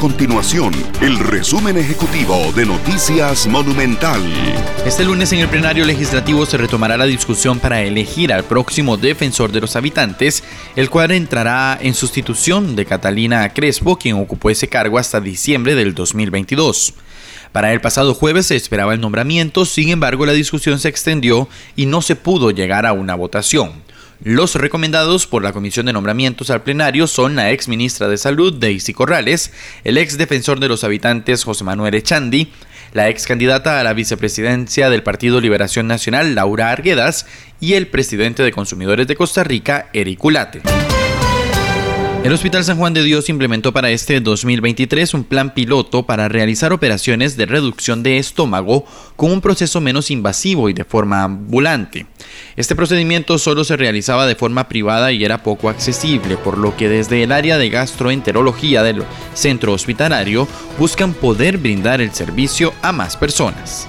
continuación el resumen ejecutivo de Noticias Monumental. Este lunes en el plenario legislativo se retomará la discusión para elegir al próximo defensor de los habitantes, el cual entrará en sustitución de Catalina Crespo, quien ocupó ese cargo hasta diciembre del 2022. Para el pasado jueves se esperaba el nombramiento, sin embargo la discusión se extendió y no se pudo llegar a una votación. Los recomendados por la Comisión de Nombramientos al plenario son la ex ministra de Salud, Daisy Corrales, el ex defensor de los habitantes, José Manuel Echandi, la ex candidata a la vicepresidencia del Partido Liberación Nacional, Laura Arguedas, y el presidente de Consumidores de Costa Rica, Eric Ulate. El Hospital San Juan de Dios implementó para este 2023 un plan piloto para realizar operaciones de reducción de estómago con un proceso menos invasivo y de forma ambulante. Este procedimiento solo se realizaba de forma privada y era poco accesible, por lo que desde el área de gastroenterología del centro hospitalario buscan poder brindar el servicio a más personas.